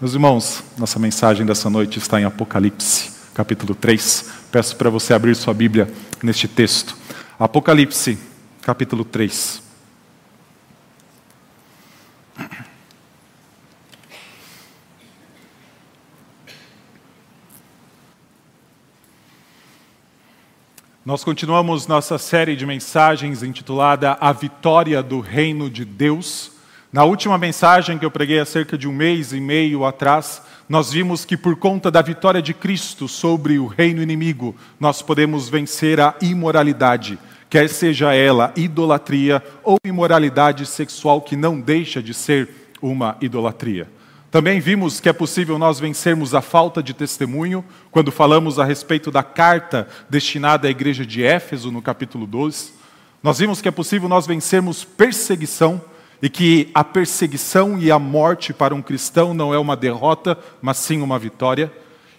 Meus irmãos, nossa mensagem dessa noite está em Apocalipse, capítulo 3. Peço para você abrir sua Bíblia neste texto. Apocalipse, capítulo 3. Nós continuamos nossa série de mensagens intitulada A Vitória do Reino de Deus. Na última mensagem que eu preguei há cerca de um mês e meio atrás, nós vimos que por conta da vitória de Cristo sobre o reino inimigo, nós podemos vencer a imoralidade, quer seja ela idolatria ou imoralidade sexual que não deixa de ser uma idolatria. Também vimos que é possível nós vencermos a falta de testemunho, quando falamos a respeito da carta destinada à igreja de Éfeso, no capítulo 12. Nós vimos que é possível nós vencermos perseguição, e que a perseguição e a morte para um cristão não é uma derrota, mas sim uma vitória.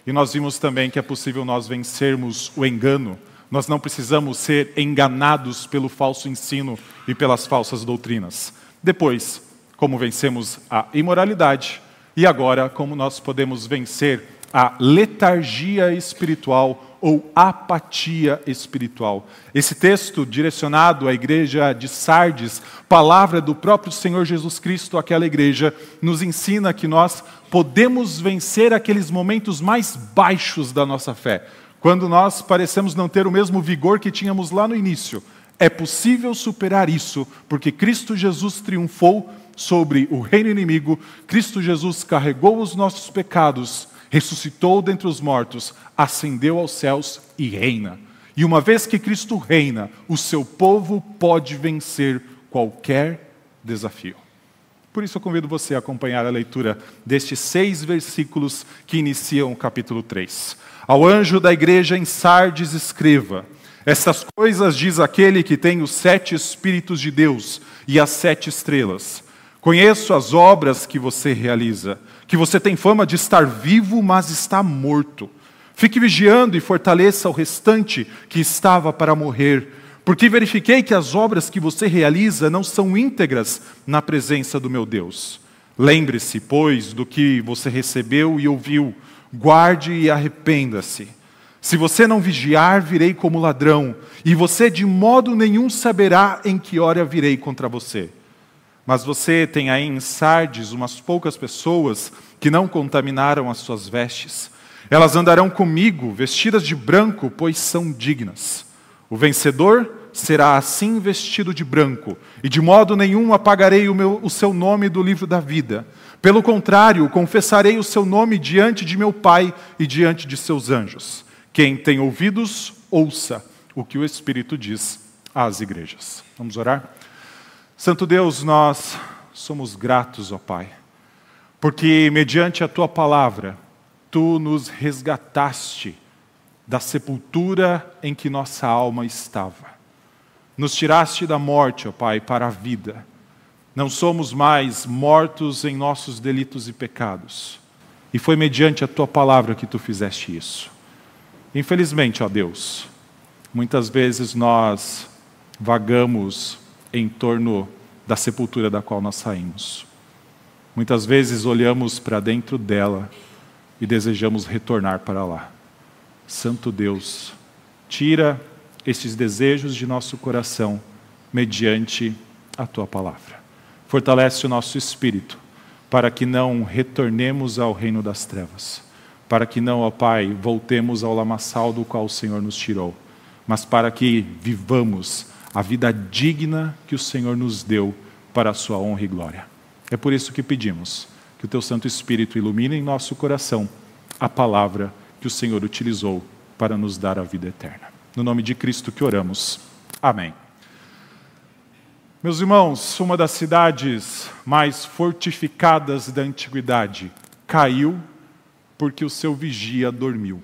E nós vimos também que é possível nós vencermos o engano. Nós não precisamos ser enganados pelo falso ensino e pelas falsas doutrinas. Depois, como vencemos a imoralidade e agora como nós podemos vencer a letargia espiritual ou apatia espiritual. Esse texto, direcionado à igreja de Sardes, palavra do próprio Senhor Jesus Cristo àquela igreja, nos ensina que nós podemos vencer aqueles momentos mais baixos da nossa fé, quando nós parecemos não ter o mesmo vigor que tínhamos lá no início. É possível superar isso, porque Cristo Jesus triunfou sobre o reino inimigo, Cristo Jesus carregou os nossos pecados ressuscitou dentre os mortos, ascendeu aos céus e reina. E uma vez que Cristo reina, o seu povo pode vencer qualquer desafio. Por isso eu convido você a acompanhar a leitura destes seis versículos que iniciam o capítulo 3. Ao anjo da igreja em Sardes escreva: Estas coisas diz aquele que tem os sete Espíritos de Deus e as sete estrelas. Conheço as obras que você realiza que você tem fama de estar vivo, mas está morto. Fique vigiando e fortaleça o restante que estava para morrer, porque verifiquei que as obras que você realiza não são íntegras na presença do meu Deus. Lembre-se, pois, do que você recebeu e ouviu, guarde e arrependa-se. Se você não vigiar, virei como ladrão, e você de modo nenhum saberá em que hora virei contra você. Mas você tem aí em Sardes umas poucas pessoas que não contaminaram as suas vestes. Elas andarão comigo, vestidas de branco, pois são dignas. O vencedor será assim vestido de branco, e de modo nenhum apagarei o, meu, o seu nome do livro da vida. Pelo contrário, confessarei o seu nome diante de meu Pai e diante de seus anjos. Quem tem ouvidos, ouça o que o Espírito diz às igrejas. Vamos orar? Santo Deus, nós somos gratos, ó Pai, porque mediante a tua palavra, tu nos resgataste da sepultura em que nossa alma estava. Nos tiraste da morte, ó Pai, para a vida. Não somos mais mortos em nossos delitos e pecados. E foi mediante a tua palavra que tu fizeste isso. Infelizmente, ó Deus, muitas vezes nós vagamos em torno da sepultura da qual nós saímos. Muitas vezes olhamos para dentro dela e desejamos retornar para lá. Santo Deus, tira estes desejos de nosso coração mediante a tua palavra. Fortalece o nosso espírito para que não retornemos ao reino das trevas, para que não, ó Pai, voltemos ao lamaçal do qual o Senhor nos tirou, mas para que vivamos a vida digna que o Senhor nos deu para a sua honra e glória. É por isso que pedimos que o teu Santo Espírito ilumine em nosso coração a palavra que o Senhor utilizou para nos dar a vida eterna. No nome de Cristo que oramos. Amém. Meus irmãos, uma das cidades mais fortificadas da antiguidade caiu porque o seu vigia dormiu.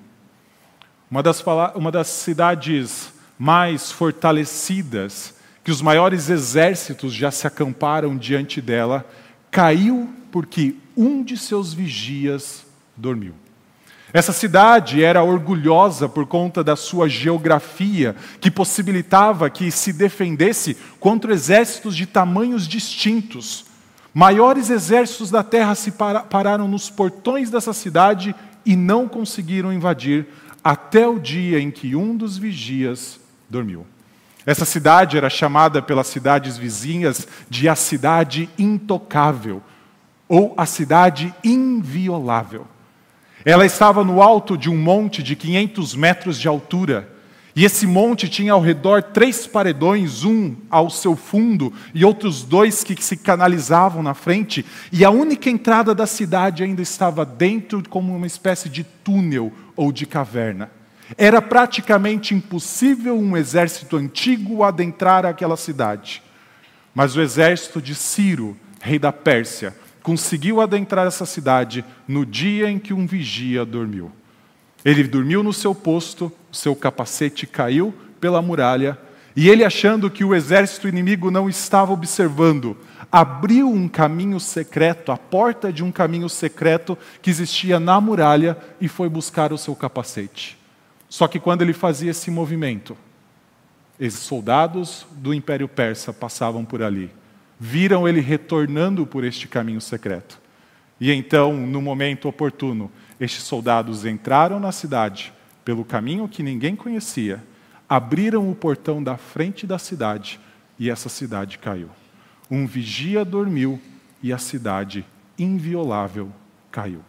Uma das, uma das cidades mais fortalecidas, que os maiores exércitos já se acamparam diante dela, caiu porque um de seus vigias dormiu. Essa cidade era orgulhosa por conta da sua geografia, que possibilitava que se defendesse contra exércitos de tamanhos distintos. Maiores exércitos da terra se pararam nos portões dessa cidade e não conseguiram invadir até o dia em que um dos vigias dormiu. Essa cidade era chamada pelas cidades vizinhas de a cidade intocável ou a cidade inviolável. Ela estava no alto de um monte de 500 metros de altura e esse monte tinha ao redor três paredões, um ao seu fundo e outros dois que se canalizavam na frente, e a única entrada da cidade ainda estava dentro, como uma espécie de túnel ou de caverna. Era praticamente impossível um exército antigo adentrar aquela cidade. Mas o exército de Ciro, rei da Pérsia, conseguiu adentrar essa cidade no dia em que um vigia dormiu. Ele dormiu no seu posto, seu capacete caiu pela muralha, e ele, achando que o exército inimigo não estava observando, abriu um caminho secreto, a porta de um caminho secreto que existia na muralha, e foi buscar o seu capacete. Só que quando ele fazia esse movimento, esses soldados do Império Persa passavam por ali, viram ele retornando por este caminho secreto. E então, no momento oportuno, estes soldados entraram na cidade pelo caminho que ninguém conhecia, abriram o portão da frente da cidade e essa cidade caiu. Um vigia dormiu e a cidade inviolável caiu.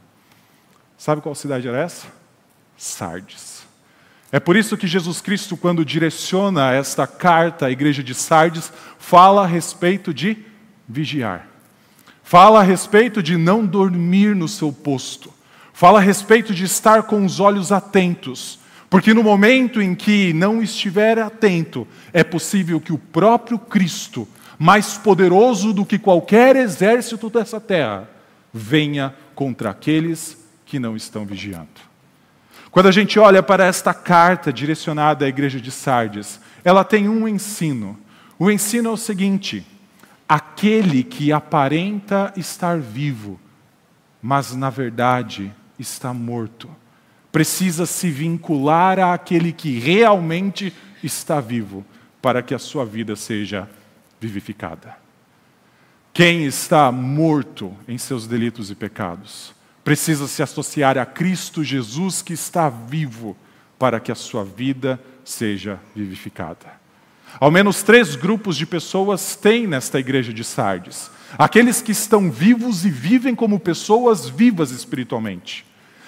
Sabe qual cidade era essa? Sardes. É por isso que Jesus Cristo, quando direciona esta carta à igreja de Sardes, fala a respeito de vigiar. Fala a respeito de não dormir no seu posto. Fala a respeito de estar com os olhos atentos, porque no momento em que não estiver atento, é possível que o próprio Cristo, mais poderoso do que qualquer exército dessa terra, venha contra aqueles que não estão vigiando. Quando a gente olha para esta carta direcionada à igreja de Sardes, ela tem um ensino. O ensino é o seguinte: aquele que aparenta estar vivo, mas na verdade está morto. Precisa se vincular àquele que realmente está vivo, para que a sua vida seja vivificada. Quem está morto em seus delitos e pecados precisa se associar a Cristo Jesus que está vivo, para que a sua vida seja vivificada. Ao menos três grupos de pessoas têm nesta igreja de Sardes: aqueles que estão vivos e vivem como pessoas vivas espiritualmente.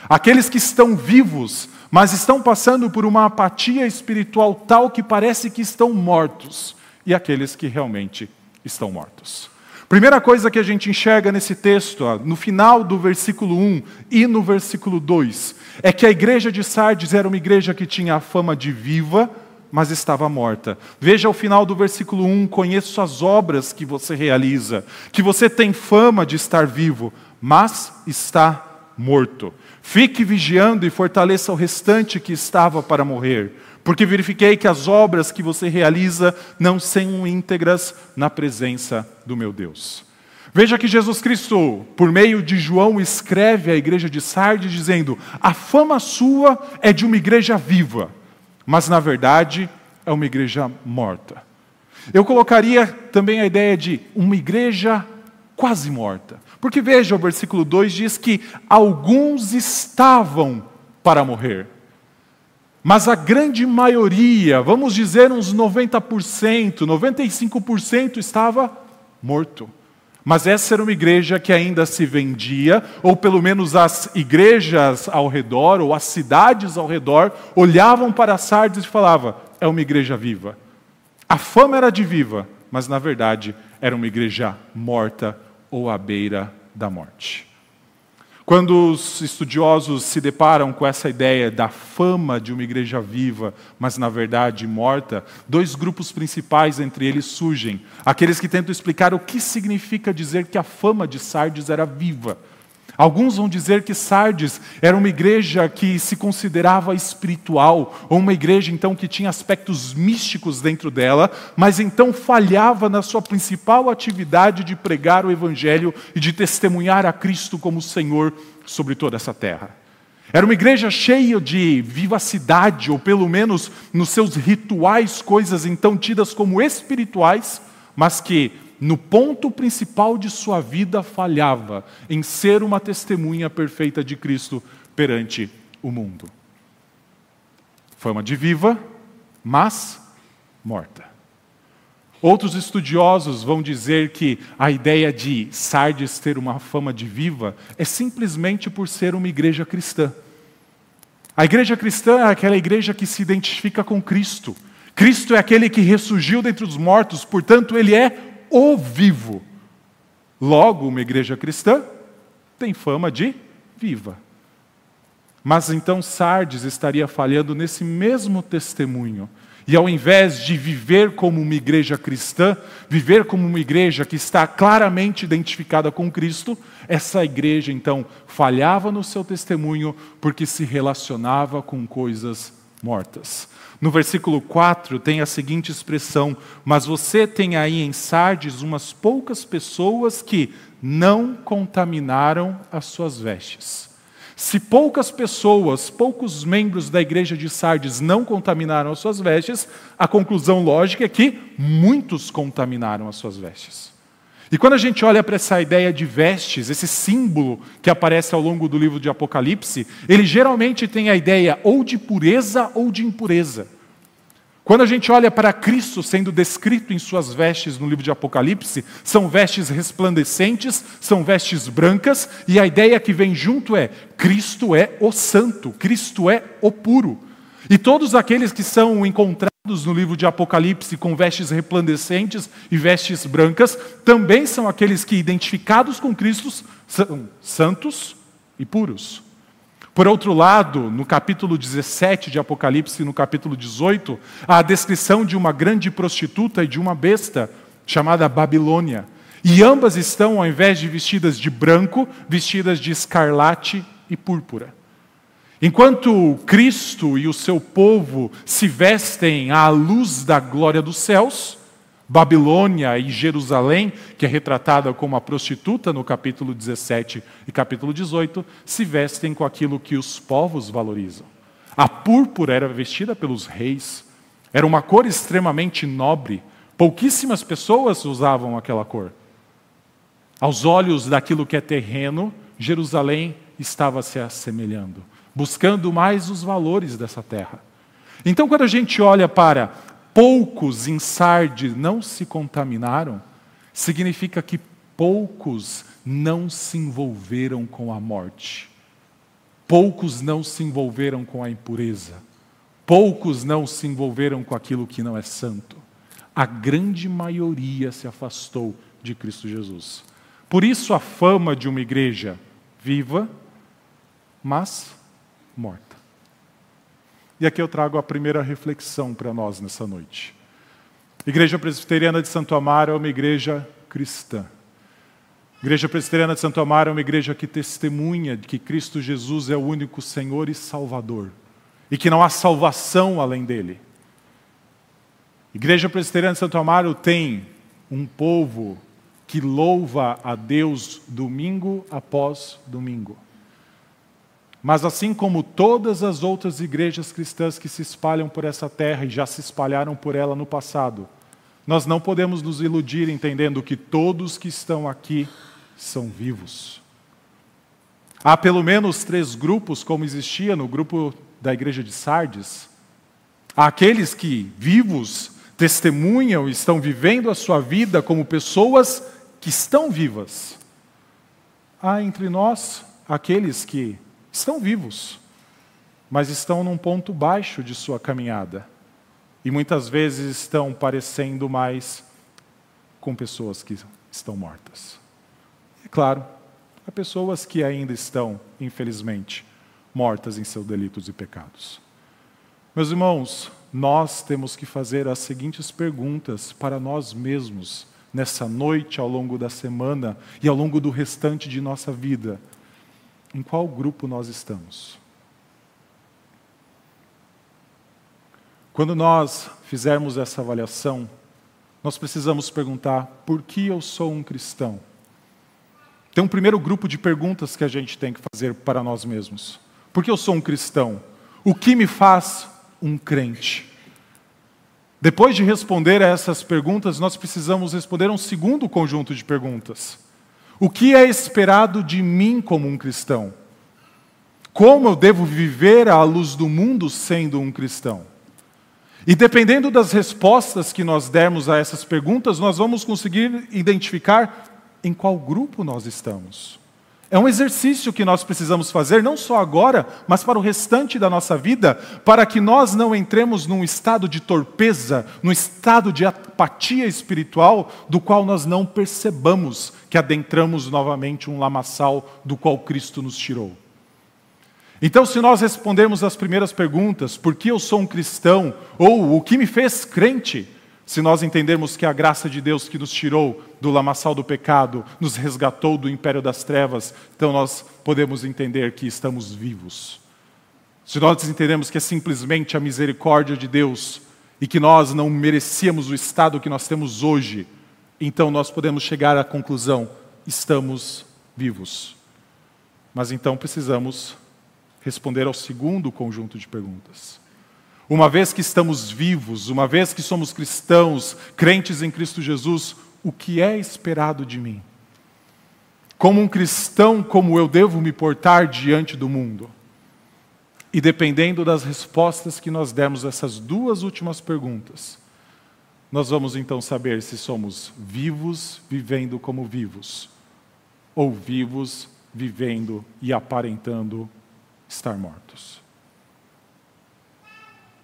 Aqueles que estão vivos, mas estão passando por uma apatia espiritual tal que parece que estão mortos, e aqueles que realmente estão mortos. Primeira coisa que a gente enxerga nesse texto, no final do versículo 1 e no versículo 2, é que a igreja de Sardes era uma igreja que tinha a fama de viva, mas estava morta. Veja o final do versículo 1: Conheço as obras que você realiza, que você tem fama de estar vivo, mas está morto. Fique vigiando e fortaleça o restante que estava para morrer, porque verifiquei que as obras que você realiza não são íntegras na presença do meu Deus. Veja que Jesus Cristo, por meio de João, escreve à igreja de Sardes dizendo: A fama sua é de uma igreja viva, mas na verdade é uma igreja morta. Eu colocaria também a ideia de uma igreja quase morta. Porque veja, o versículo 2 diz que alguns estavam para morrer. Mas a grande maioria, vamos dizer uns 90%, 95% estava morto. Mas essa era uma igreja que ainda se vendia, ou pelo menos as igrejas ao redor, ou as cidades ao redor, olhavam para Sardes e falavam: é uma igreja viva. A fama era de viva, mas na verdade era uma igreja morta ou à beira da morte. Quando os estudiosos se deparam com essa ideia da fama de uma igreja viva, mas na verdade morta, dois grupos principais entre eles surgem. Aqueles que tentam explicar o que significa dizer que a fama de Sardes era viva Alguns vão dizer que Sardes era uma igreja que se considerava espiritual, ou uma igreja então que tinha aspectos místicos dentro dela, mas então falhava na sua principal atividade de pregar o evangelho e de testemunhar a Cristo como Senhor sobre toda essa terra. Era uma igreja cheia de vivacidade, ou pelo menos nos seus rituais, coisas então tidas como espirituais, mas que no ponto principal de sua vida, falhava em ser uma testemunha perfeita de Cristo perante o mundo. Fama de viva, mas morta. Outros estudiosos vão dizer que a ideia de Sardes ter uma fama de viva é simplesmente por ser uma igreja cristã. A igreja cristã é aquela igreja que se identifica com Cristo. Cristo é aquele que ressurgiu dentre os mortos, portanto, ele é o vivo. Logo, uma igreja cristã tem fama de viva. Mas então Sardes estaria falhando nesse mesmo testemunho. E ao invés de viver como uma igreja cristã, viver como uma igreja que está claramente identificada com Cristo, essa igreja então falhava no seu testemunho porque se relacionava com coisas mortas. No versículo 4 tem a seguinte expressão: Mas você tem aí em Sardes umas poucas pessoas que não contaminaram as suas vestes. Se poucas pessoas, poucos membros da igreja de Sardes não contaminaram as suas vestes, a conclusão lógica é que muitos contaminaram as suas vestes. E quando a gente olha para essa ideia de vestes, esse símbolo que aparece ao longo do livro de Apocalipse, ele geralmente tem a ideia ou de pureza ou de impureza. Quando a gente olha para Cristo sendo descrito em suas vestes no livro de Apocalipse, são vestes resplandecentes, são vestes brancas, e a ideia que vem junto é: Cristo é o santo, Cristo é o puro. E todos aqueles que são encontrados no livro de Apocalipse com vestes resplandecentes e vestes brancas, também são aqueles que, identificados com Cristo, são santos e puros. Por outro lado, no capítulo 17 de Apocalipse e no capítulo 18, há a descrição de uma grande prostituta e de uma besta chamada Babilônia. E ambas estão, ao invés de vestidas de branco, vestidas de escarlate e púrpura. Enquanto Cristo e o seu povo se vestem à luz da glória dos céus, Babilônia e Jerusalém, que é retratada como a prostituta no capítulo 17 e capítulo 18, se vestem com aquilo que os povos valorizam. A púrpura era vestida pelos reis, era uma cor extremamente nobre, pouquíssimas pessoas usavam aquela cor. Aos olhos daquilo que é terreno, Jerusalém estava se assemelhando, buscando mais os valores dessa terra. Então, quando a gente olha para poucos em Sardes não se contaminaram, significa que poucos não se envolveram com a morte. Poucos não se envolveram com a impureza. Poucos não se envolveram com aquilo que não é santo. A grande maioria se afastou de Cristo Jesus. Por isso a fama de uma igreja viva, mas morta. E aqui eu trago a primeira reflexão para nós nessa noite. Igreja Presbiteriana de Santo Amaro é uma igreja cristã. Igreja Presbiteriana de Santo Amaro é uma igreja que testemunha de que Cristo Jesus é o único Senhor e Salvador e que não há salvação além dele. Igreja Presbiteriana de Santo Amaro tem um povo que louva a Deus domingo após domingo. Mas assim como todas as outras igrejas cristãs que se espalham por essa terra e já se espalharam por ela no passado, nós não podemos nos iludir entendendo que todos que estão aqui são vivos. Há pelo menos três grupos, como existia no grupo da igreja de Sardes. Há aqueles que, vivos, testemunham e estão vivendo a sua vida como pessoas que estão vivas. Há entre nós aqueles que estão vivos, mas estão num ponto baixo de sua caminhada. E muitas vezes estão parecendo mais com pessoas que estão mortas. É claro, há pessoas que ainda estão, infelizmente, mortas em seus delitos e pecados. Meus irmãos, nós temos que fazer as seguintes perguntas para nós mesmos nessa noite, ao longo da semana e ao longo do restante de nossa vida em qual grupo nós estamos. Quando nós fizermos essa avaliação, nós precisamos perguntar: por que eu sou um cristão? Tem um primeiro grupo de perguntas que a gente tem que fazer para nós mesmos. Por que eu sou um cristão? O que me faz um crente? Depois de responder a essas perguntas, nós precisamos responder a um segundo conjunto de perguntas. O que é esperado de mim como um cristão? Como eu devo viver à luz do mundo sendo um cristão? E dependendo das respostas que nós dermos a essas perguntas, nós vamos conseguir identificar em qual grupo nós estamos. É um exercício que nós precisamos fazer, não só agora, mas para o restante da nossa vida, para que nós não entremos num estado de torpeza, num estado de apatia espiritual, do qual nós não percebamos que adentramos novamente um lamaçal do qual Cristo nos tirou. Então, se nós respondermos as primeiras perguntas, por que eu sou um cristão, ou o que me fez crente, se nós entendermos que a graça de Deus que nos tirou do lamaçal do pecado, nos resgatou do império das trevas, então nós podemos entender que estamos vivos. Se nós entendemos que é simplesmente a misericórdia de Deus e que nós não merecíamos o estado que nós temos hoje, então nós podemos chegar à conclusão: estamos vivos. Mas então precisamos responder ao segundo conjunto de perguntas. Uma vez que estamos vivos, uma vez que somos cristãos, crentes em Cristo Jesus, o que é esperado de mim? Como um cristão, como eu devo me portar diante do mundo? E dependendo das respostas que nós dermos a essas duas últimas perguntas, nós vamos então saber se somos vivos vivendo como vivos, ou vivos vivendo e aparentando estar mortos.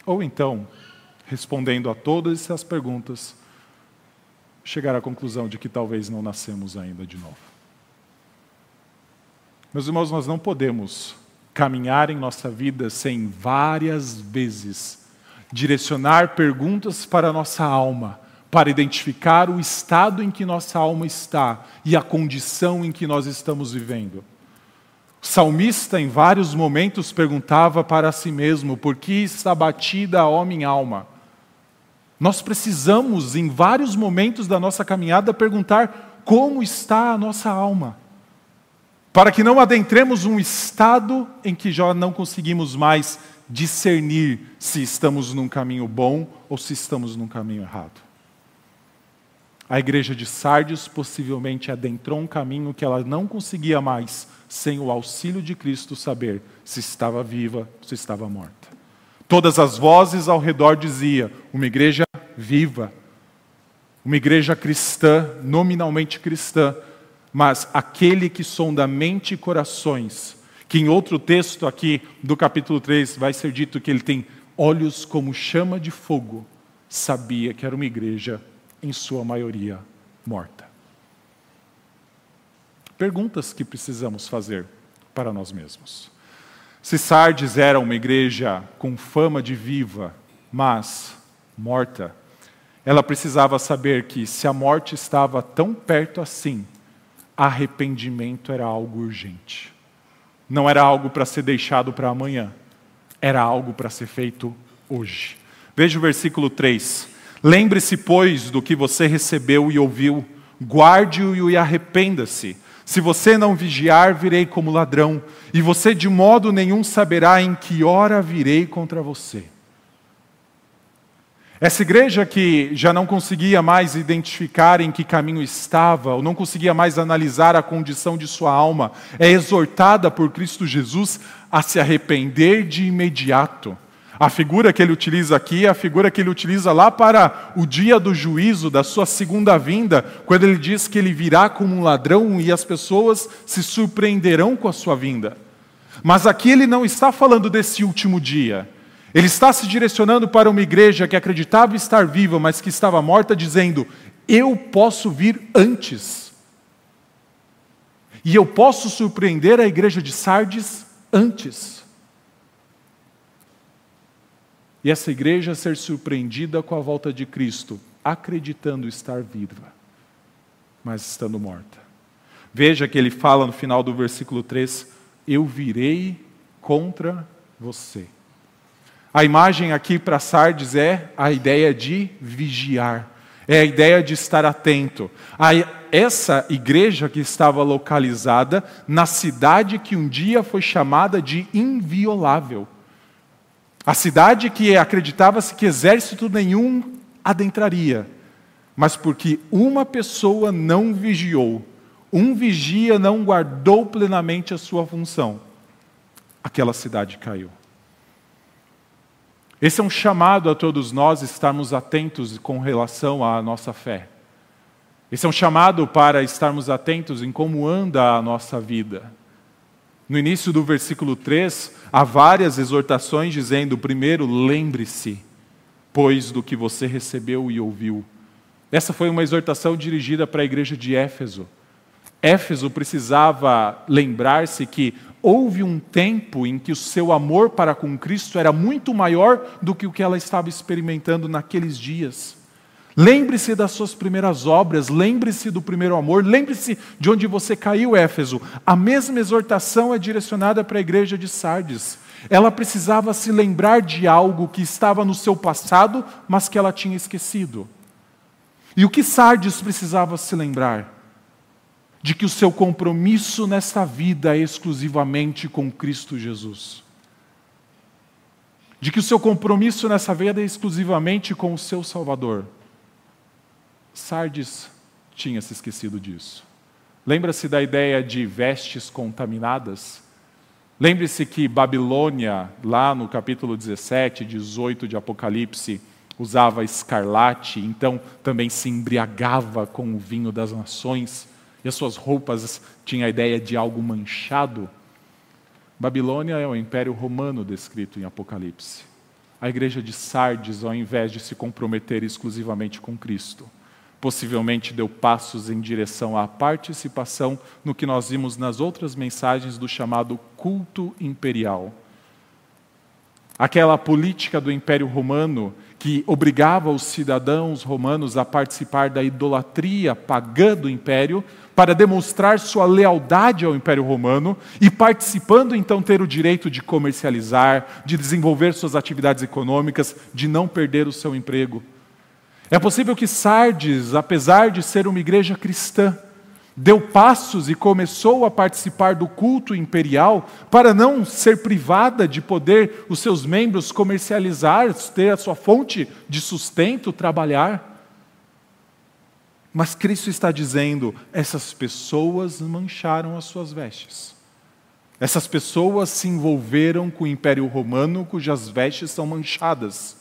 Ou então, respondendo a todas essas perguntas, chegar à conclusão de que talvez não nascemos ainda de novo. Meus irmãos, nós não podemos caminhar em nossa vida sem várias vezes direcionar perguntas para a nossa alma, para identificar o estado em que nossa alma está e a condição em que nós estamos vivendo salmista, em vários momentos, perguntava para si mesmo: por que está batida a minha alma? Nós precisamos, em vários momentos da nossa caminhada, perguntar como está a nossa alma, para que não adentremos um estado em que já não conseguimos mais discernir se estamos num caminho bom ou se estamos num caminho errado. A igreja de Sardes possivelmente adentrou um caminho que ela não conseguia mais sem o auxílio de Cristo, saber se estava viva, se estava morta. Todas as vozes ao redor diziam: uma igreja viva, uma igreja cristã, nominalmente cristã, mas aquele que sonda mente e corações, que em outro texto aqui do capítulo 3 vai ser dito que ele tem olhos como chama de fogo, sabia que era uma igreja, em sua maioria, morta perguntas que precisamos fazer para nós mesmos. Se Sardes era uma igreja com fama de viva, mas morta, ela precisava saber que se a morte estava tão perto assim, arrependimento era algo urgente. Não era algo para ser deixado para amanhã, era algo para ser feito hoje. Veja o versículo 3. Lembre-se, pois, do que você recebeu e ouviu, guarde-o e arrependa-se. Se você não vigiar, virei como ladrão, e você de modo nenhum saberá em que hora virei contra você. Essa igreja que já não conseguia mais identificar em que caminho estava, ou não conseguia mais analisar a condição de sua alma, é exortada por Cristo Jesus a se arrepender de imediato. A figura que ele utiliza aqui é a figura que ele utiliza lá para o dia do juízo, da sua segunda vinda, quando ele diz que ele virá como um ladrão e as pessoas se surpreenderão com a sua vinda. Mas aqui ele não está falando desse último dia. Ele está se direcionando para uma igreja que acreditava estar viva, mas que estava morta, dizendo: Eu posso vir antes. E eu posso surpreender a igreja de Sardes antes. E essa igreja ser surpreendida com a volta de Cristo, acreditando estar viva, mas estando morta. Veja que ele fala no final do versículo 3: Eu virei contra você. A imagem aqui para Sardes é a ideia de vigiar, é a ideia de estar atento. Essa igreja que estava localizada na cidade que um dia foi chamada de inviolável. A cidade que acreditava-se que exército nenhum adentraria, mas porque uma pessoa não vigiou, um vigia não guardou plenamente a sua função, aquela cidade caiu. Esse é um chamado a todos nós estarmos atentos com relação à nossa fé. Esse é um chamado para estarmos atentos em como anda a nossa vida. No início do versículo 3, há várias exortações dizendo: primeiro, lembre-se, pois, do que você recebeu e ouviu. Essa foi uma exortação dirigida para a igreja de Éfeso. Éfeso precisava lembrar-se que houve um tempo em que o seu amor para com Cristo era muito maior do que o que ela estava experimentando naqueles dias. Lembre-se das suas primeiras obras, lembre-se do primeiro amor, lembre-se de onde você caiu, Éfeso. A mesma exortação é direcionada para a igreja de Sardes. Ela precisava se lembrar de algo que estava no seu passado, mas que ela tinha esquecido. E o que Sardes precisava se lembrar? De que o seu compromisso nesta vida é exclusivamente com Cristo Jesus. De que o seu compromisso nessa vida é exclusivamente com o seu Salvador. Sardes tinha se esquecido disso. Lembra-se da ideia de vestes contaminadas? Lembre-se que Babilônia, lá no capítulo 17, 18 de Apocalipse, usava escarlate, então também se embriagava com o vinho das nações e as suas roupas tinham a ideia de algo manchado. Babilônia é o império romano descrito em Apocalipse. A igreja de Sardes, ao invés de se comprometer exclusivamente com Cristo, possivelmente deu passos em direção à participação no que nós vimos nas outras mensagens do chamado culto imperial. Aquela política do Império Romano que obrigava os cidadãos romanos a participar da idolatria pagã do império, para demonstrar sua lealdade ao Império Romano e participando então ter o direito de comercializar, de desenvolver suas atividades econômicas, de não perder o seu emprego. É possível que Sardes, apesar de ser uma igreja cristã, deu passos e começou a participar do culto imperial para não ser privada de poder os seus membros comercializar, ter a sua fonte de sustento, trabalhar. Mas Cristo está dizendo: essas pessoas mancharam as suas vestes. Essas pessoas se envolveram com o Império Romano, cujas vestes são manchadas.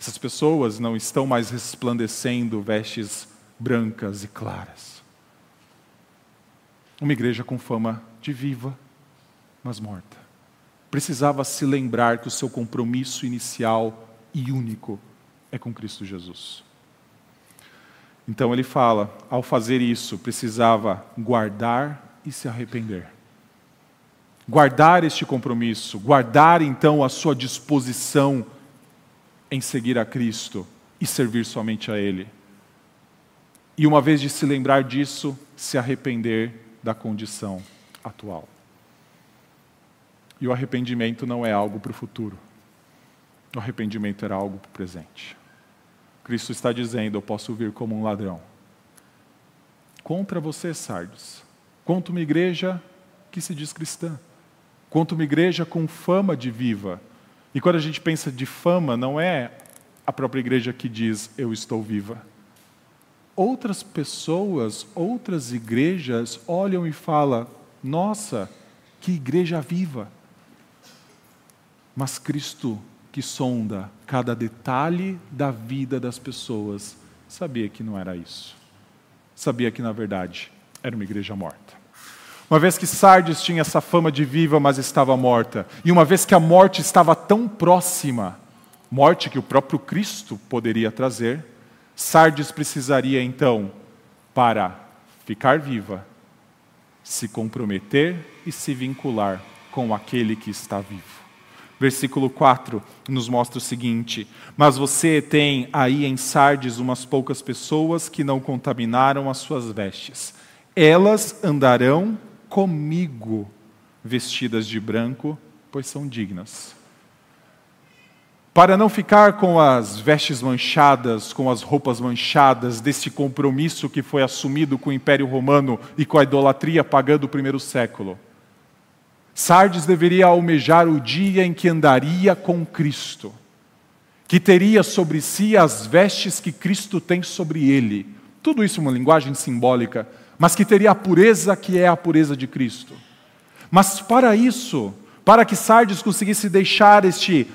Essas pessoas não estão mais resplandecendo vestes brancas e claras. Uma igreja com fama de viva, mas morta. Precisava se lembrar que o seu compromisso inicial e único é com Cristo Jesus. Então ele fala, ao fazer isso, precisava guardar e se arrepender. Guardar este compromisso, guardar então a sua disposição em seguir a Cristo e servir somente a Ele. E uma vez de se lembrar disso, se arrepender da condição atual. E o arrependimento não é algo para o futuro. O arrependimento era algo para o presente. Cristo está dizendo: Eu posso vir como um ladrão. Contra você, Sardes. Contra uma igreja que se diz cristã. Contra uma igreja com fama de viva. E quando a gente pensa de fama, não é a própria igreja que diz: Eu estou viva. Outras pessoas, outras igrejas olham e falam: Nossa, que igreja viva. Mas Cristo que sonda cada detalhe da vida das pessoas, sabia que não era isso. Sabia que, na verdade, era uma igreja morta. Uma vez que Sardes tinha essa fama de viva, mas estava morta, e uma vez que a morte estava tão próxima, morte que o próprio Cristo poderia trazer, Sardes precisaria então, para ficar viva, se comprometer e se vincular com aquele que está vivo. Versículo 4 nos mostra o seguinte: Mas você tem aí em Sardes umas poucas pessoas que não contaminaram as suas vestes. Elas andarão comigo, vestidas de branco, pois são dignas. Para não ficar com as vestes manchadas, com as roupas manchadas desse compromisso que foi assumido com o Império Romano e com a idolatria pagã do primeiro século Sardes deveria almejar o dia em que andaria com Cristo. que teria sobre si as vestes que Cristo tem sobre ele. Tudo isso uma linguagem simbólica, mas que teria a pureza que é a pureza de Cristo. Mas para isso, para que Sardes conseguisse deixar este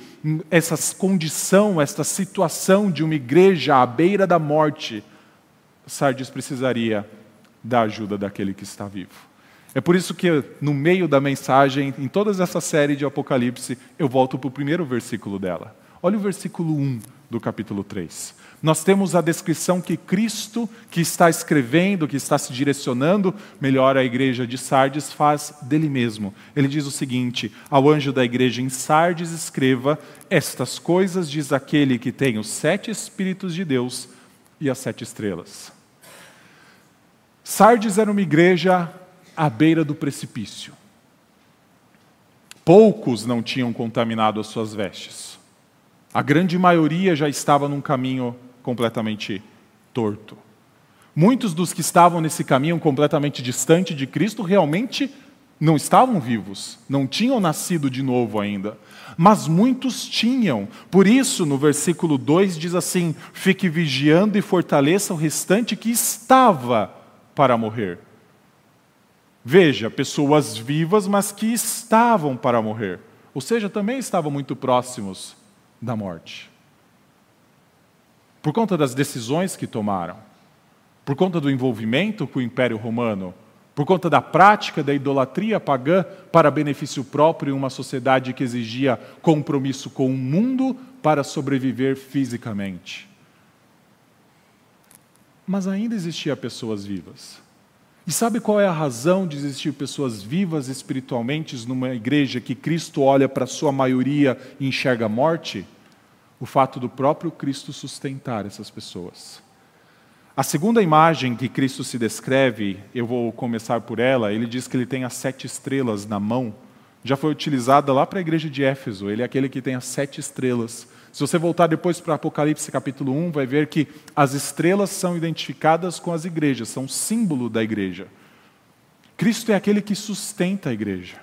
essa condição, esta situação de uma igreja à beira da morte, Sardes precisaria da ajuda daquele que está vivo. É por isso que, no meio da mensagem, em toda essa série de Apocalipse, eu volto para o primeiro versículo dela. Olha o versículo 1 do capítulo 3. Nós temos a descrição que Cristo, que está escrevendo, que está se direcionando melhor à igreja de Sardes, faz dele mesmo. Ele diz o seguinte: Ao anjo da igreja em Sardes, escreva: Estas coisas diz aquele que tem os sete Espíritos de Deus e as sete estrelas. Sardes era uma igreja à beira do precipício. Poucos não tinham contaminado as suas vestes. A grande maioria já estava num caminho completamente torto. Muitos dos que estavam nesse caminho completamente distante de Cristo realmente não estavam vivos, não tinham nascido de novo ainda. Mas muitos tinham. Por isso, no versículo 2 diz assim: Fique vigiando e fortaleça o restante que estava para morrer. Veja, pessoas vivas, mas que estavam para morrer. Ou seja, também estavam muito próximos da morte. Por conta das decisões que tomaram, por conta do envolvimento com o Império Romano, por conta da prática da idolatria pagã para benefício próprio em uma sociedade que exigia compromisso com o mundo para sobreviver fisicamente. Mas ainda existia pessoas vivas. E sabe qual é a razão de existir pessoas vivas espiritualmente numa igreja que Cristo olha para a sua maioria e enxerga a morte? O fato do próprio Cristo sustentar essas pessoas. A segunda imagem que Cristo se descreve, eu vou começar por ela, ele diz que ele tem as sete estrelas na mão. Já foi utilizada lá para a igreja de Éfeso, ele é aquele que tem as sete estrelas. Se você voltar depois para Apocalipse capítulo 1, vai ver que as estrelas são identificadas com as igrejas, são símbolo da igreja. Cristo é aquele que sustenta a igreja.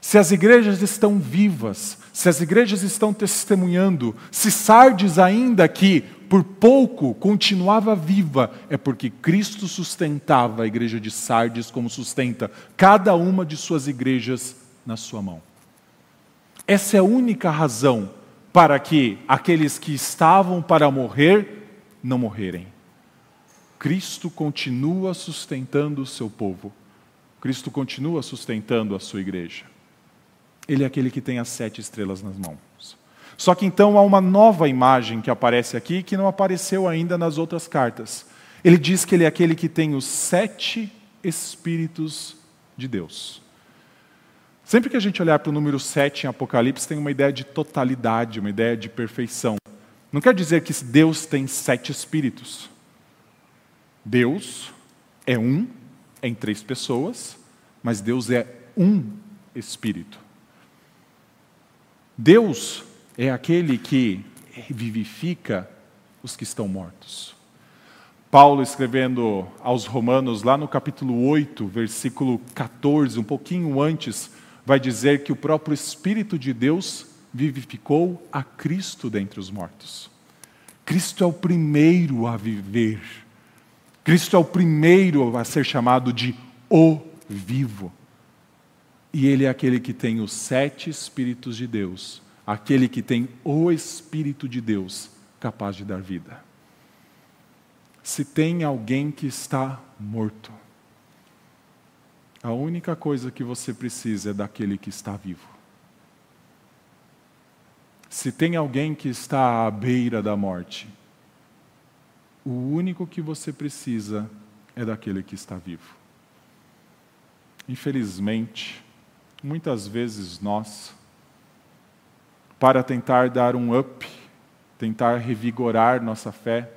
Se as igrejas estão vivas, se as igrejas estão testemunhando, se Sardes ainda que por pouco continuava viva, é porque Cristo sustentava a igreja de Sardes como sustenta cada uma de suas igrejas na sua mão. Essa é a única razão para que aqueles que estavam para morrer não morrerem. Cristo continua sustentando o seu povo. Cristo continua sustentando a sua igreja. Ele é aquele que tem as sete estrelas nas mãos. Só que então há uma nova imagem que aparece aqui que não apareceu ainda nas outras cartas. Ele diz que ele é aquele que tem os sete Espíritos de Deus. Sempre que a gente olhar para o número 7 em Apocalipse, tem uma ideia de totalidade, uma ideia de perfeição. Não quer dizer que Deus tem sete espíritos. Deus é um em três pessoas, mas Deus é um espírito. Deus é aquele que vivifica os que estão mortos. Paulo escrevendo aos Romanos, lá no capítulo 8, versículo 14, um pouquinho antes, vai dizer que o próprio Espírito de Deus vivificou a Cristo dentre os mortos. Cristo é o primeiro a viver. Cristo é o primeiro a ser chamado de o vivo. E Ele é aquele que tem os sete Espíritos de Deus, aquele que tem o Espírito de Deus capaz de dar vida. Se tem alguém que está morto, a única coisa que você precisa é daquele que está vivo. Se tem alguém que está à beira da morte, o único que você precisa é daquele que está vivo. Infelizmente, muitas vezes nós, para tentar dar um up, tentar revigorar nossa fé,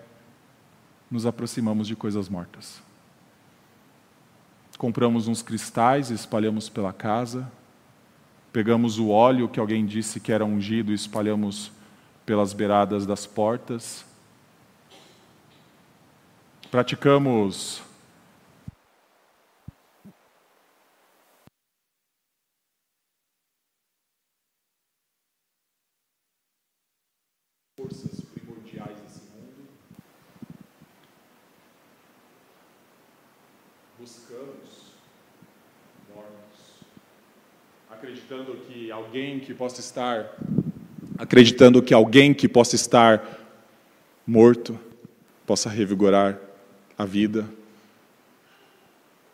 nos aproximamos de coisas mortas. Compramos uns cristais e espalhamos pela casa. Pegamos o óleo que alguém disse que era ungido e espalhamos pelas beiradas das portas. Praticamos buscamos mortos, acreditando que alguém que possa estar acreditando que alguém que possa estar morto possa revigorar a vida.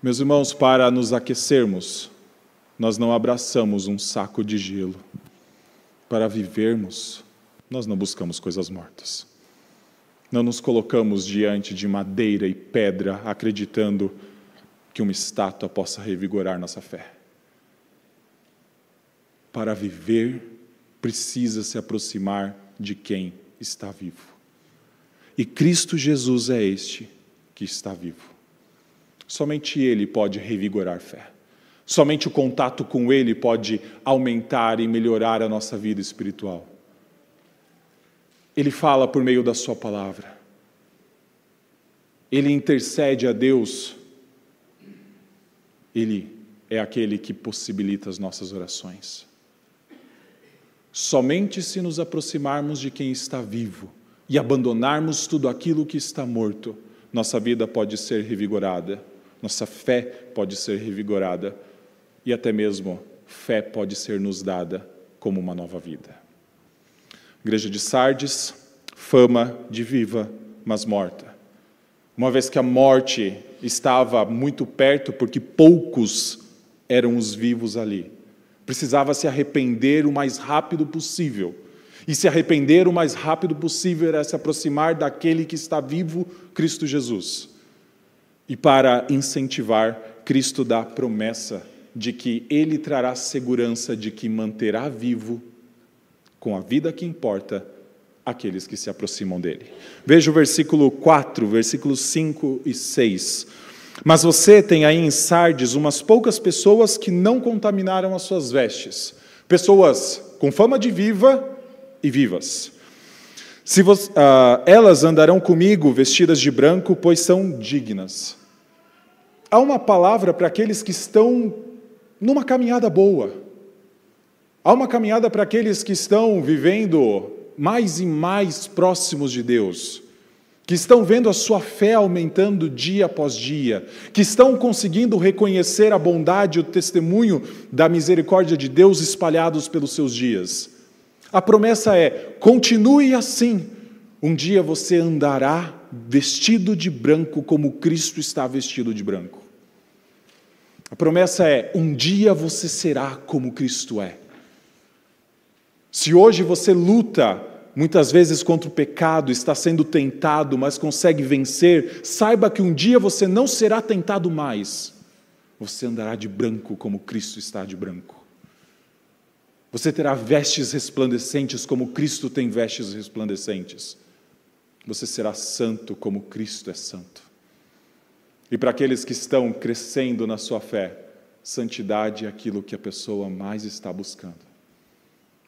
Meus irmãos, para nos aquecermos, nós não abraçamos um saco de gelo. Para vivermos, nós não buscamos coisas mortas. Não nos colocamos diante de madeira e pedra acreditando que uma estátua possa revigorar nossa fé. Para viver, precisa se aproximar de quem está vivo. E Cristo Jesus é este que está vivo. Somente Ele pode revigorar fé. Somente o contato com Ele pode aumentar e melhorar a nossa vida espiritual. Ele fala por meio da Sua palavra. Ele intercede a Deus. Ele é aquele que possibilita as nossas orações. Somente se nos aproximarmos de quem está vivo e abandonarmos tudo aquilo que está morto, nossa vida pode ser revigorada, nossa fé pode ser revigorada e até mesmo fé pode ser nos dada como uma nova vida. Igreja de Sardes, fama de viva, mas morta. Uma vez que a morte estava muito perto, porque poucos eram os vivos ali, precisava se arrepender o mais rápido possível e se arrepender o mais rápido possível era se aproximar daquele que está vivo, Cristo Jesus. E para incentivar, Cristo dá a promessa de que ele trará segurança de que manterá vivo, com a vida que importa, aqueles que se aproximam dele. Veja o versículo 4, versículos 5 e 6. Mas você tem aí em Sardes umas poucas pessoas que não contaminaram as suas vestes, pessoas com fama de viva, e vivas. Você, uh, elas andarão comigo vestidas de branco, pois são dignas. Há uma palavra para aqueles que estão numa caminhada boa. Há uma caminhada para aqueles que estão vivendo mais e mais próximos de Deus, que estão vendo a sua fé aumentando dia após dia, que estão conseguindo reconhecer a bondade e o testemunho da misericórdia de Deus espalhados pelos seus dias. A promessa é: continue assim. Um dia você andará vestido de branco como Cristo está vestido de branco. A promessa é: um dia você será como Cristo é. Se hoje você luta muitas vezes contra o pecado, está sendo tentado, mas consegue vencer, saiba que um dia você não será tentado mais. Você andará de branco como Cristo está de branco. Você terá vestes resplandecentes como Cristo tem vestes resplandecentes. Você será santo como Cristo é santo. E para aqueles que estão crescendo na sua fé, santidade é aquilo que a pessoa mais está buscando.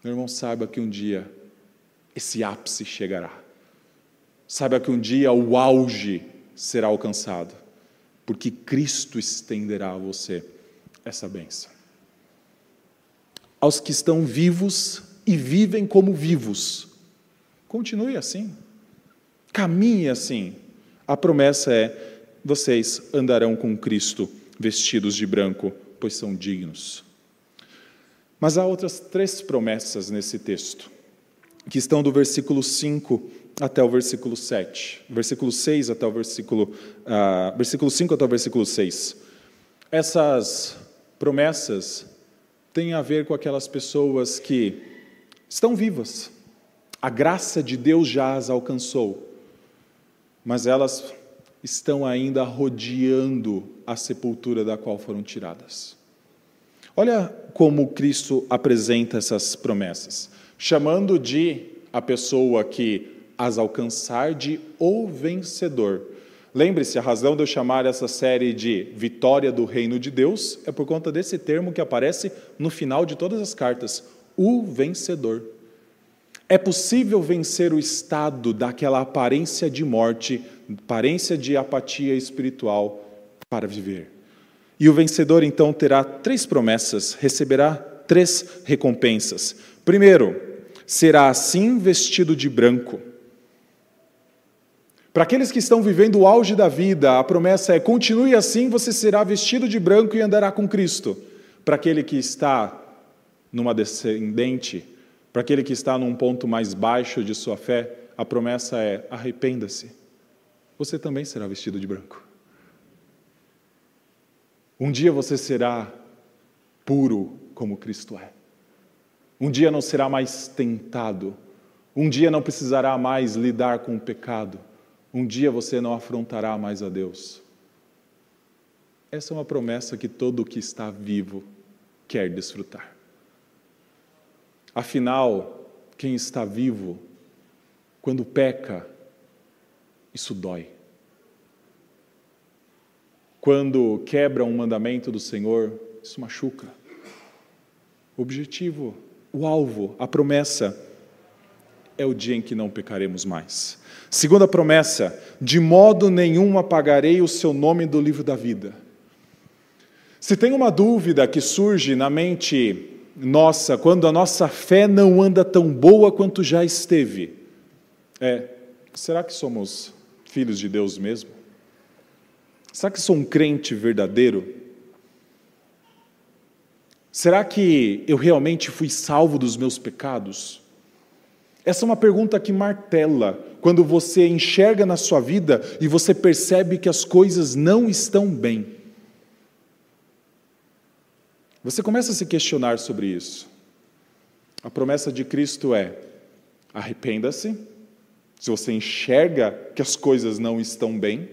Meu irmão, saiba que um dia esse ápice chegará. Saiba que um dia o auge será alcançado, porque Cristo estenderá a você essa bênção aos que estão vivos e vivem como vivos. Continue assim. Caminhe assim. A promessa é: vocês andarão com Cristo vestidos de branco, pois são dignos. Mas há outras três promessas nesse texto, que estão do versículo 5 até o versículo 7, versículo 6 até o versículo, uh, versículo 5 até o versículo 6. Essas promessas tem a ver com aquelas pessoas que estão vivas. A graça de Deus já as alcançou, mas elas estão ainda rodeando a sepultura da qual foram tiradas. Olha como Cristo apresenta essas promessas, chamando de a pessoa que as alcançar de o vencedor. Lembre-se, a razão de eu chamar essa série de Vitória do Reino de Deus é por conta desse termo que aparece no final de todas as cartas: o vencedor. É possível vencer o estado daquela aparência de morte, aparência de apatia espiritual para viver. E o vencedor então terá três promessas, receberá três recompensas. Primeiro, será assim vestido de branco Para aqueles que estão vivendo o auge da vida, a promessa é: continue assim, você será vestido de branco e andará com Cristo. Para aquele que está numa descendente, para aquele que está num ponto mais baixo de sua fé, a promessa é: arrependa-se, você também será vestido de branco. Um dia você será puro como Cristo é. Um dia não será mais tentado. Um dia não precisará mais lidar com o pecado. Um dia você não afrontará mais a Deus. Essa é uma promessa que todo que está vivo quer desfrutar. Afinal, quem está vivo, quando peca, isso dói. Quando quebra um mandamento do Senhor, isso machuca. O objetivo, o alvo, a promessa é o dia em que não pecaremos mais. Segunda promessa: de modo nenhum apagarei o seu nome do livro da vida. Se tem uma dúvida que surge na mente nossa quando a nossa fé não anda tão boa quanto já esteve, é: será que somos filhos de Deus mesmo? Será que sou um crente verdadeiro? Será que eu realmente fui salvo dos meus pecados? Essa é uma pergunta que martela quando você enxerga na sua vida e você percebe que as coisas não estão bem. Você começa a se questionar sobre isso. A promessa de Cristo é: arrependa-se, se você enxerga que as coisas não estão bem,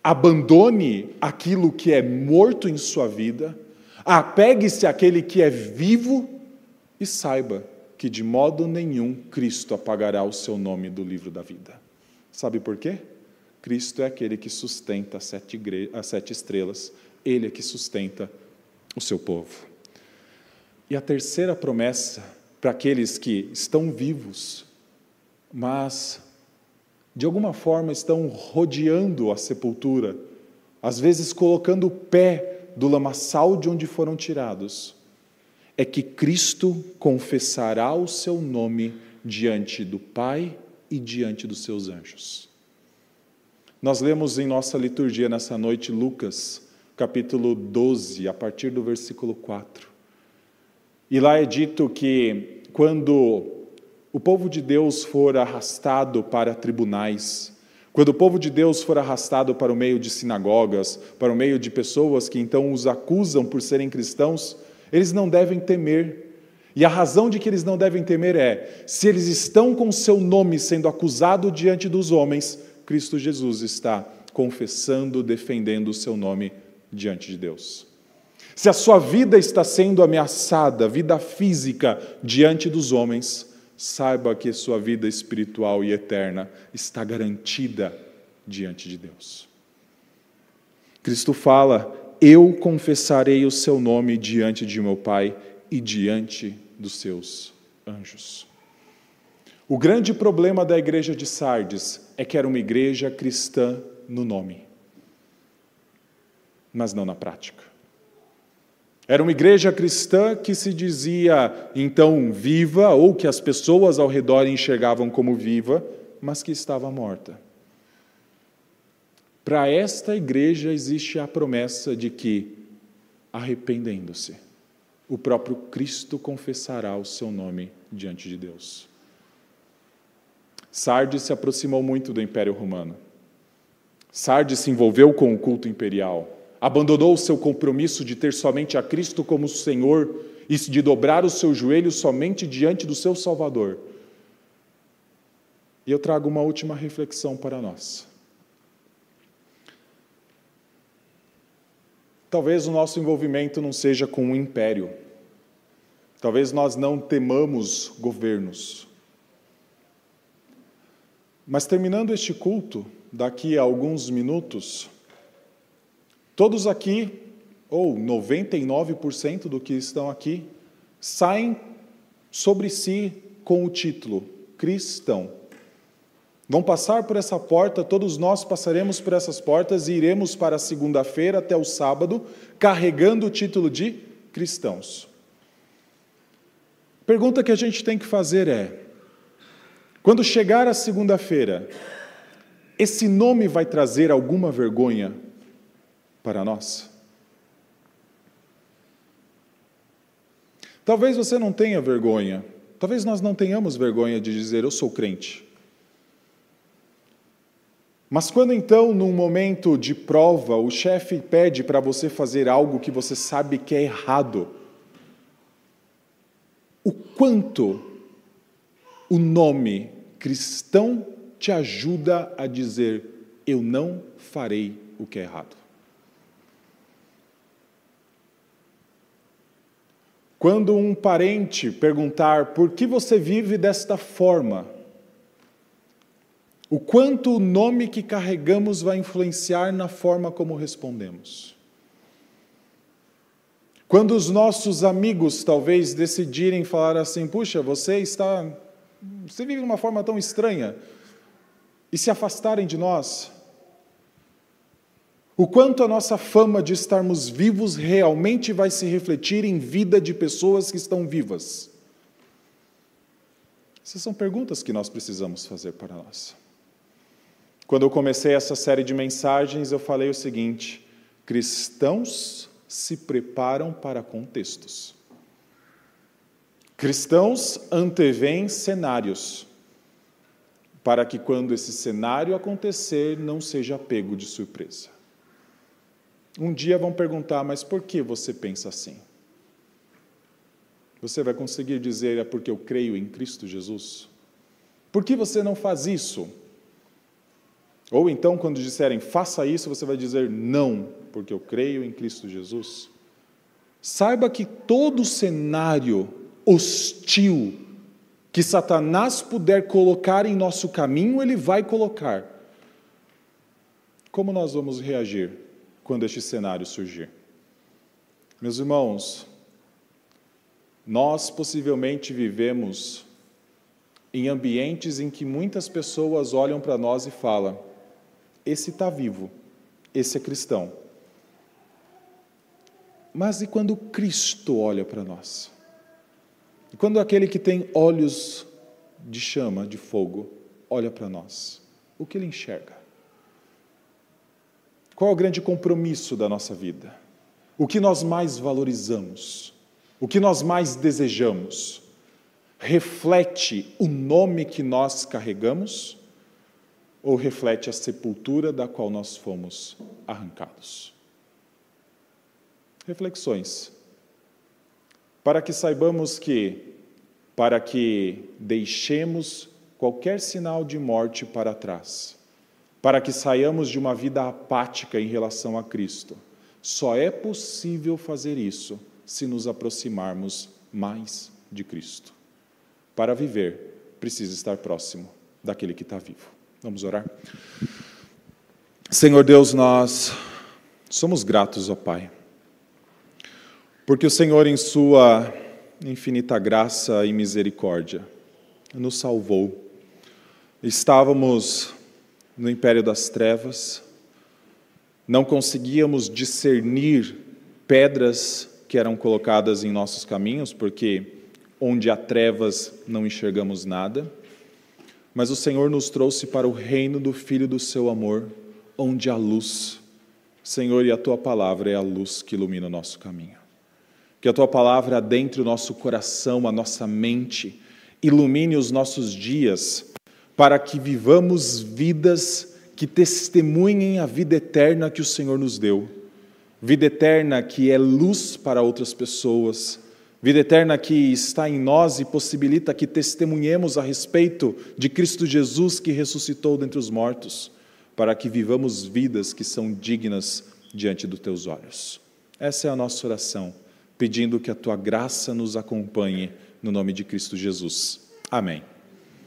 abandone aquilo que é morto em sua vida, apegue-se àquele que é vivo e saiba que de modo nenhum Cristo apagará o seu nome do livro da vida. Sabe por quê? Cristo é aquele que sustenta as sete, as sete estrelas, ele é que sustenta o seu povo. E a terceira promessa para aqueles que estão vivos, mas de alguma forma estão rodeando a sepultura, às vezes colocando o pé do lamaçal de onde foram tirados é que Cristo confessará o seu nome diante do Pai e diante dos seus anjos. Nós lemos em nossa liturgia nessa noite Lucas, capítulo 12, a partir do versículo 4. E lá é dito que quando o povo de Deus for arrastado para tribunais, quando o povo de Deus for arrastado para o meio de sinagogas, para o meio de pessoas que então os acusam por serem cristãos, eles não devem temer. E a razão de que eles não devem temer é: se eles estão com seu nome sendo acusado diante dos homens, Cristo Jesus está confessando, defendendo o seu nome diante de Deus. Se a sua vida está sendo ameaçada, vida física, diante dos homens, saiba que sua vida espiritual e eterna está garantida diante de Deus. Cristo fala eu confessarei o seu nome diante de meu Pai e diante dos seus anjos. O grande problema da igreja de Sardes é que era uma igreja cristã no nome, mas não na prática. Era uma igreja cristã que se dizia então viva, ou que as pessoas ao redor enxergavam como viva, mas que estava morta. Para esta igreja existe a promessa de que, arrependendo-se, o próprio Cristo confessará o seu nome diante de Deus. Sardes se aproximou muito do Império Romano. Sardes se envolveu com o culto imperial, abandonou o seu compromisso de ter somente a Cristo como Senhor e de dobrar os seus joelhos somente diante do seu Salvador. E eu trago uma última reflexão para nós. Talvez o nosso envolvimento não seja com um império. Talvez nós não temamos governos. Mas terminando este culto, daqui a alguns minutos, todos aqui, ou 99% do que estão aqui, saem sobre si com o título cristão. Vão passar por essa porta, todos nós passaremos por essas portas e iremos para segunda-feira até o sábado, carregando o título de cristãos. Pergunta que a gente tem que fazer é: quando chegar a segunda-feira, esse nome vai trazer alguma vergonha para nós? Talvez você não tenha vergonha, talvez nós não tenhamos vergonha de dizer eu sou crente. Mas quando então, num momento de prova, o chefe pede para você fazer algo que você sabe que é errado, o quanto o nome cristão te ajuda a dizer: eu não farei o que é errado. Quando um parente perguntar por que você vive desta forma, o quanto o nome que carregamos vai influenciar na forma como respondemos. Quando os nossos amigos talvez decidirem falar assim: puxa, você está. Você vive de uma forma tão estranha, e se afastarem de nós, o quanto a nossa fama de estarmos vivos realmente vai se refletir em vida de pessoas que estão vivas? Essas são perguntas que nós precisamos fazer para nós. Quando eu comecei essa série de mensagens, eu falei o seguinte: cristãos se preparam para contextos. Cristãos antevêm cenários, para que quando esse cenário acontecer, não seja pego de surpresa. Um dia vão perguntar, mas por que você pensa assim? Você vai conseguir dizer, é porque eu creio em Cristo Jesus? Por que você não faz isso? Ou então, quando disserem faça isso, você vai dizer não, porque eu creio em Cristo Jesus. Saiba que todo cenário hostil que Satanás puder colocar em nosso caminho, ele vai colocar. Como nós vamos reagir? Quando este cenário surgir. Meus irmãos, nós possivelmente vivemos em ambientes em que muitas pessoas olham para nós e falam: esse está vivo, esse é cristão. Mas e quando Cristo olha para nós? E quando aquele que tem olhos de chama, de fogo, olha para nós, o que ele enxerga? Qual é o grande compromisso da nossa vida? O que nós mais valorizamos? O que nós mais desejamos? Reflete o nome que nós carregamos ou reflete a sepultura da qual nós fomos arrancados? Reflexões. Para que saibamos que, para que deixemos qualquer sinal de morte para trás, para que saiamos de uma vida apática em relação a Cristo. Só é possível fazer isso se nos aproximarmos mais de Cristo. Para viver, precisa estar próximo daquele que está vivo. Vamos orar? Senhor Deus, nós somos gratos, ó Pai, porque o Senhor, em Sua infinita graça e misericórdia, nos salvou. Estávamos no império das trevas, não conseguíamos discernir pedras que eram colocadas em nossos caminhos, porque onde há trevas não enxergamos nada. Mas o Senhor nos trouxe para o reino do Filho do seu amor, onde há luz. Senhor, e a tua palavra é a luz que ilumina o nosso caminho. Que a tua palavra adentre o nosso coração, a nossa mente, ilumine os nossos dias para que vivamos vidas que testemunhem a vida eterna que o Senhor nos deu. Vida eterna que é luz para outras pessoas, vida eterna que está em nós e possibilita que testemunhemos a respeito de Cristo Jesus que ressuscitou dentre os mortos, para que vivamos vidas que são dignas diante dos teus olhos. Essa é a nossa oração, pedindo que a tua graça nos acompanhe no nome de Cristo Jesus. Amém.